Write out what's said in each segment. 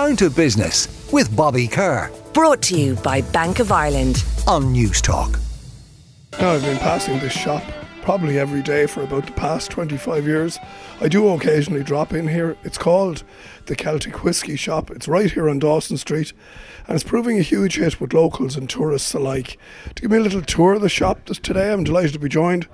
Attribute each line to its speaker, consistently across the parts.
Speaker 1: Down to Business with Bobby Kerr.
Speaker 2: Brought to you by Bank of Ireland.
Speaker 1: On Newstalk.
Speaker 3: Now, I've been passing this shop probably every day for about the past 25 years. I do occasionally drop in here. It's called the Celtic Whiskey Shop. It's right here on Dawson Street and it's proving a huge hit with locals and tourists alike. To give me a little tour of the shop today, I'm delighted to be joined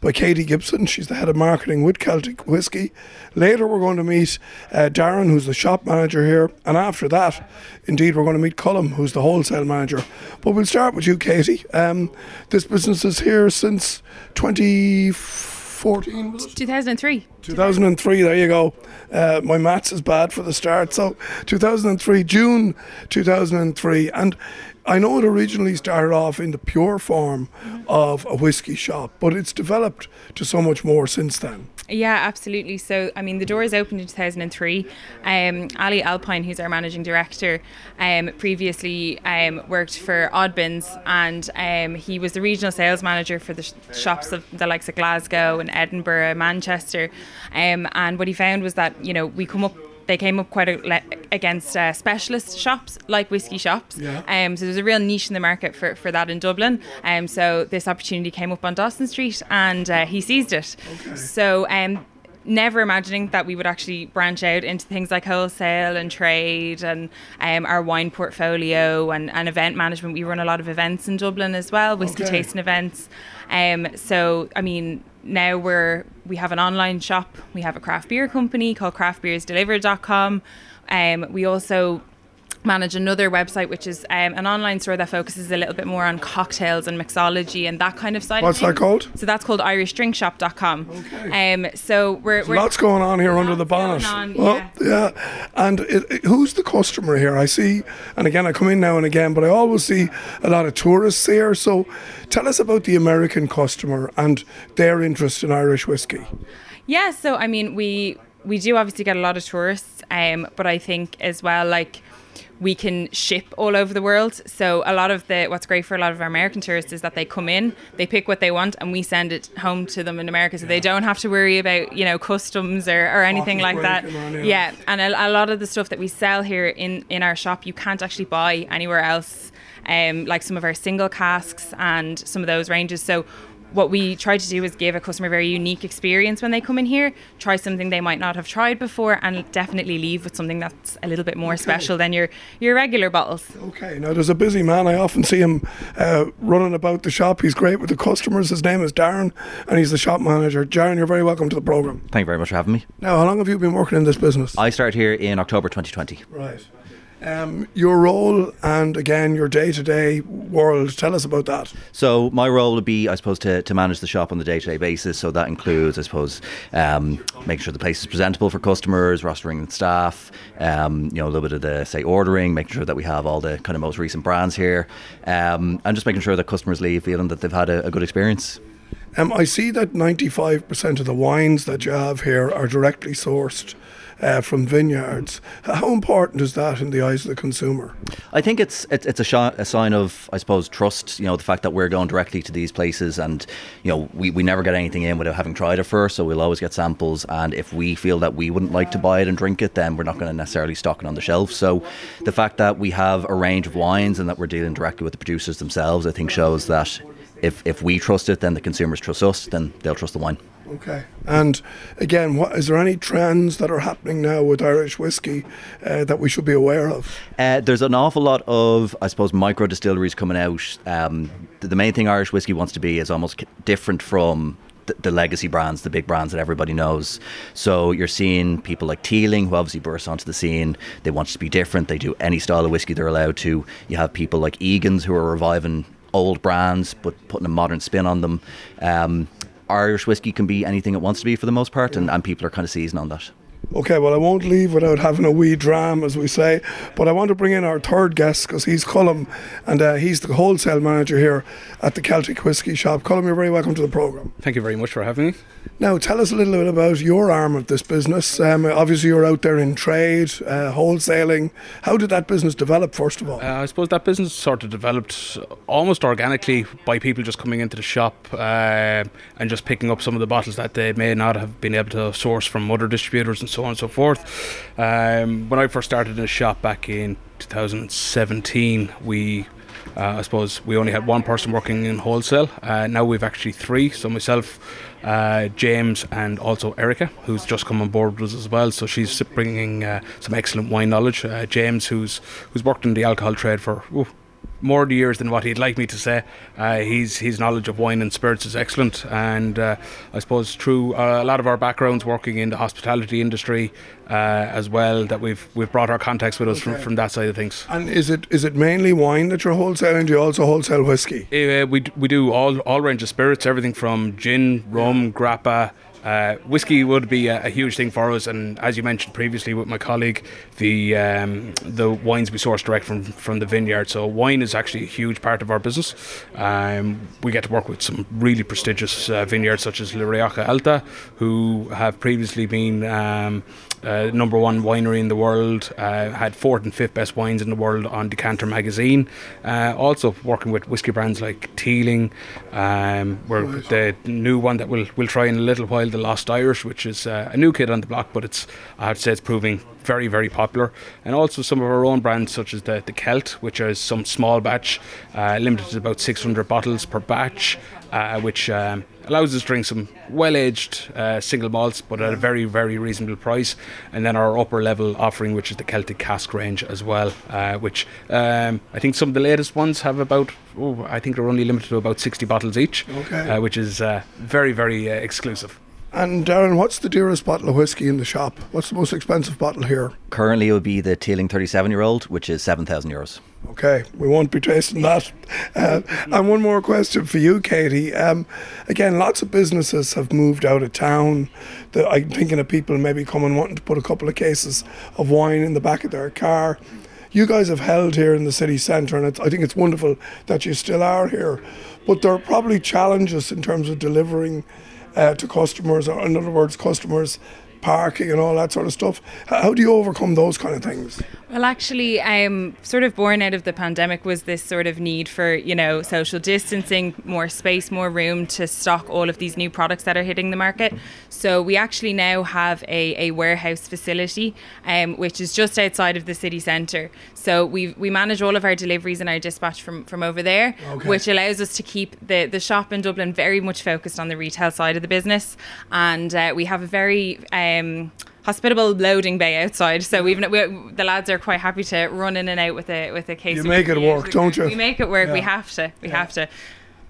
Speaker 3: by Katie Gibson. She's the head of marketing with Celtic Whiskey. Later, we're going to meet uh, Darren, who's the shop manager here. And after that, indeed, we're going to meet Colm, who's the wholesale manager. But we'll start with you, Katie. Um, this business is here since 2014,
Speaker 4: 2003.
Speaker 3: 2003, there you go. Uh, my maths is bad for the start. So 2003, June 2003. And I know it originally started off in the pure form of a whiskey shop, but it's developed to so much more since then.
Speaker 4: Yeah, absolutely. So, I mean, the doors opened in 2003. Um, Ally Alpine, who's our managing director, um, previously um, worked for Oddbins and um, he was the regional sales manager for the sh- shops of the likes of Glasgow and Edinburgh, Manchester. Um, and what he found was that, you know, we come up they came up quite a, against uh, specialist shops like whiskey shops.
Speaker 3: Yeah.
Speaker 4: Um, so there's a real niche in the market for, for that in Dublin. Um, so this opportunity came up on Dawson Street and uh, he seized it.
Speaker 3: Okay.
Speaker 4: So um, never imagining that we would actually branch out into things like wholesale and trade and um, our wine portfolio and, and event management. We run a lot of events in Dublin as well, whiskey
Speaker 3: Okay.
Speaker 4: tasting events. Um, so, I mean, now we're we have an online shop. We have a craft beer company called craftbeersdelivered.com. Um, we also manage another website which is um, an online store that focuses a little bit more on cocktails and mixology and that kind of side
Speaker 3: What's that called?
Speaker 4: So that's called irishdrinkshop.com.
Speaker 3: Okay.
Speaker 4: Um, so we're, we're
Speaker 3: Lots going on here under the bonnet.
Speaker 4: going on,
Speaker 3: well, yeah. And it, it- who's the customer here? I see, and again, I come in now and again, but I always see a lot of tourists here. So tell us about the American customer and their interest in Irish whiskey.
Speaker 4: Yeah, so I mean, we we do obviously get a lot of tourists, um, but I think as well, like we can ship all over the world. So a lot of the what's great for a lot of our American tourists is that they come in, they pick what they want, and we send it home to them in America, so they don't have to worry about you know customs or, or anything
Speaker 3: Bottles
Speaker 4: like that.
Speaker 3: or anything.
Speaker 4: Yeah, and a, a lot of the stuff that we sell here in in our shop, you can't actually buy anywhere else. Um, like some of our single casks and some of those ranges. So what we try to do is give a customer a very unique experience when they come in here, try something they might not have tried before, and definitely leave with something that's a little bit more special than your your regular bottles.
Speaker 3: Okay, now there's a busy man. I often see him uh, running about the shop. He's great with the customers. His name is Darren, and he's the shop manager. Darren, you're very welcome to the program.
Speaker 5: Thank you very much for having me.
Speaker 3: Now, how long have you been working in this business?
Speaker 5: I started here in October 2020.
Speaker 3: Right. Um, your role and again your day-to-day world. Tell us about that.
Speaker 5: So my role would be, I suppose, to, to manage the shop on a day-to-day basis. So that includes, I suppose, um, making sure the place is presentable for customers, rostering the staff, um, you know, a little bit of the say ordering, making sure that we have all the kind of most recent brands here, um, and just making sure that customers leave feeling that they've had a, a good experience.
Speaker 3: Um, I see that 95% of the wines that you have here are directly sourced uh, from vineyards. How important is that in the eyes of the consumer?
Speaker 5: I think it's it's, it's a, shi- a sign of I suppose trust. You know the fact that we're going directly to these places, and you know we, we never get anything in without having tried it first. So we'll always get samples, and if we feel that we wouldn't like to buy it and drink it, then we're not going to necessarily stock it on the shelf. So the fact that we have a range of wines and that we're dealing directly with the producers themselves, I think shows that if if we trust it, then the consumers trust us, then they'll trust the wine.
Speaker 3: Okay. And again, what is there any trends that are happening now with Irish whiskey uh, that we should be aware of?
Speaker 5: Uh, there's an awful lot of, I suppose, micro distilleries coming out. Um, the, main thing Irish whiskey wants to be is almost different from the, legacy brands, the big brands that everybody knows. So you're seeing people like Teeling, who obviously burst onto the scene. They want to be different. They do any style of whiskey they're allowed to. You have people like Egan's who are reviving old brands but putting a modern spin on them. Um, Irish whiskey can be anything it wants to be for the most part, and, and people are kind of seizing on that.
Speaker 3: Okay, well, I won't leave without having a wee dram, as we say. But I want to bring in our third guest because he's Colm, and uh, he's the wholesale manager here at the Celtic Whiskey Shop. Colm, you're very welcome to the programme.
Speaker 6: Thank you very much for having me.
Speaker 3: Now, tell us a little bit about your arm of this business. Um, obviously, you're out there in trade, uh, wholesaling. How did that business develop, first of all?
Speaker 6: Uh, I suppose that business sort of developed almost organically by people just coming into the shop uh, and just picking up some of the bottles that they may not have been able to source from other distributors and so so on and so forth. Um, when I first started in the shop back in 2017, we uh, I suppose we only had one person working in wholesale. Uh, now we've actually three. So myself, uh, James, and also Erica, who's just come on board with us as well. So she's bringing uh, some excellent wine knowledge. Uh, James, who's who's worked in the alcohol trade for ooh, more years than what he'd like me to say. Uh, he's, his knowledge of wine and spirits is excellent, and uh, I suppose through uh, a lot of our backgrounds working in the hospitality industry uh, as well, that we've we've brought our contacts with us
Speaker 3: Okay.
Speaker 6: from, from that side of things.
Speaker 3: And is it is it mainly wine that you're wholesaling? Do you also wholesale whiskey?
Speaker 6: Uh, we, we do all all range of spirits, everything from gin, rum, grappa. Uh, whiskey would be a, a huge thing for us, and as you mentioned previously with my colleague, the um, the wines we source direct from from the vineyard. So wine is actually a huge part of our business. Um, we get to work with some really prestigious uh, vineyards such as La Rioja Alta, who have previously been um, uh, number one winery in the world, uh, had fourth and fifth best wines in the world on Decanter magazine. Uh, also working with whiskey brands like Teeling. Um, we're the new one that we'll we'll try in a little while, the Lost Irish, which is uh, a new kid on the block, but it's I have to say it's proving very very popular. And also some of our own brands such as the the Celt, which is some small batch, uh, limited to about 600 bottles per batch, uh, which um, allows us to drink some well-aged uh, single malts, but at a very, very reasonable price. And then our upper level offering, which is the Celtic cask range as well, uh, which um, I think some of the latest ones have about, oh, I think they're only limited to about 60 bottles each,
Speaker 3: Okay.
Speaker 6: uh, which is uh, very, very uh, exclusive.
Speaker 3: And Darren, what's the dearest bottle of whiskey in the shop? What's the most expensive bottle here?
Speaker 5: Currently, it would be the Teeling 37 year old, which is 7,000 euros.
Speaker 3: Okay, we won't be tasting that. Uh, and one more question for you, Katie. Um, again, lots of businesses have moved out of town. The, I'm thinking of people maybe coming wanting to put a couple of cases of wine in the back of their car. You guys have held here in the city centre, and it's, I think it's wonderful that you still are here. But there are probably challenges in terms of delivering uh, to customers, or in other words, customers parking and all that sort of stuff. How do you overcome those kind of things?
Speaker 4: Well, actually, um, sort of born out of the pandemic was this sort of need for, you know, social distancing, more space, more room to stock all of these new products that are hitting the market. So we actually now have a, a warehouse facility, um, which is just outside of the city centre. So we we manage all of our deliveries and our dispatch from, from over there,
Speaker 3: Okay.
Speaker 4: which allows us to keep the, the shop in Dublin very much focused on the retail side of the business. And uh, we have a very um, hospitable loading bay outside. So we've we, the lads are quite happy to run in and out with a with a case.
Speaker 3: You make it
Speaker 4: whiskey.
Speaker 3: work, don't you?
Speaker 4: We make it work. We have to. We have to.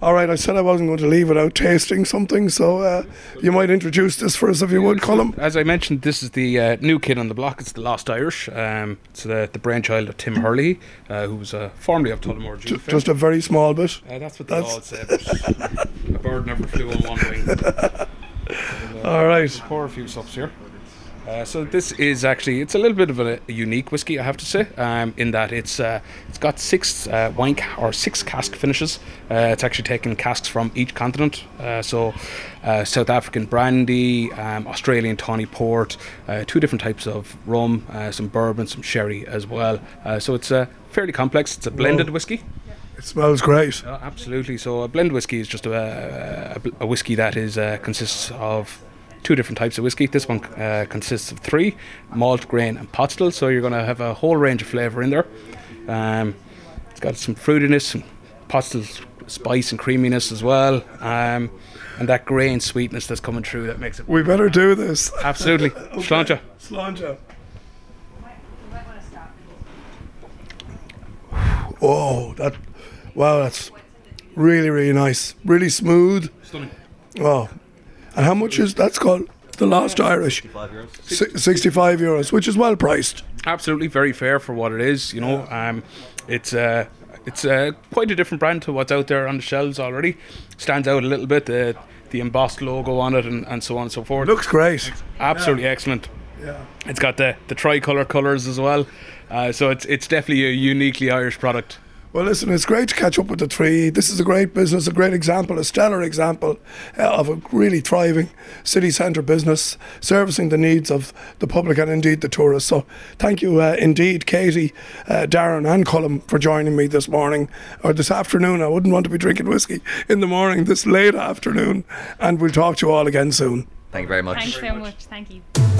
Speaker 3: All right, I said I wasn't going to leave without tasting something, so uh, you might introduce this for us if you would, Colm.
Speaker 6: As I mentioned, this is the uh, new kid on the block. It's the Lost Irish. Um, it's the, the brainchild of Tim Hurley, uh, who was uh, formerly of Tullamore D.E.W. Fair.
Speaker 3: Just a very small bit.
Speaker 6: Uh, that's what they
Speaker 3: That's-
Speaker 6: all say. But a bird never flew on one wing.
Speaker 3: All right.
Speaker 6: Pour a few sips here. Uh, so this is actually it's a little bit of a, a unique whiskey, I have to say, um, in that it's uh, it's got six uh, wine ca- or six cask finishes. Uh, it's actually taken casks from each continent. Uh, so uh, South African brandy, um, Australian tawny port, uh, two different types of rum, uh, some bourbon, some sherry as well. Uh, so it's uh, fairly complex. It's a blended
Speaker 3: Whoa.
Speaker 6: whiskey.
Speaker 3: It smells great.
Speaker 6: Absolutely. So a blend whiskey is just a, a, a whiskey that is uh, consists of two different types of whiskey. This one uh, consists of three: malt, grain, and pot still. So you're going to have a whole range of flavour in there. Um, it's got some fruitiness, some pot still spice and creaminess as well, um, and that grain sweetness that's coming through that makes it
Speaker 3: We better do this.
Speaker 6: absolutely. Sláinte.
Speaker 3: Sláinte. Oh, that, wow, that's really, really nice. Really smooth.
Speaker 6: Stunning.
Speaker 3: Oh, and how much is that's called? The Lost Irish. sixty-five Si- 65 euros, which is well priced.
Speaker 6: absolutely very fair for what it is. You know, um, it's uh, it's uh, quite a different brand to what's out there on the shelves already. Stands out a little bit. The the embossed logo on it and, and so on and so forth.
Speaker 3: Looks great.
Speaker 6: absolutely excellent.
Speaker 3: Yeah.
Speaker 6: It's got the the tricolour colours as well. Uh, so it's it's definitely a uniquely Irish product.
Speaker 3: Well, listen, it's great to catch up with the three. This is a great business, a great example, a stellar example uh, of a really thriving city centre business, servicing the needs of the public and indeed the tourists. So, thank you uh, indeed, Katie, uh, Darren, and Colm for joining me this morning or this afternoon. I wouldn't want to be drinking whiskey in the morning, this late afternoon. And we'll talk to you all again soon.
Speaker 5: Thank you very much.
Speaker 4: Thanks so much. Thank you.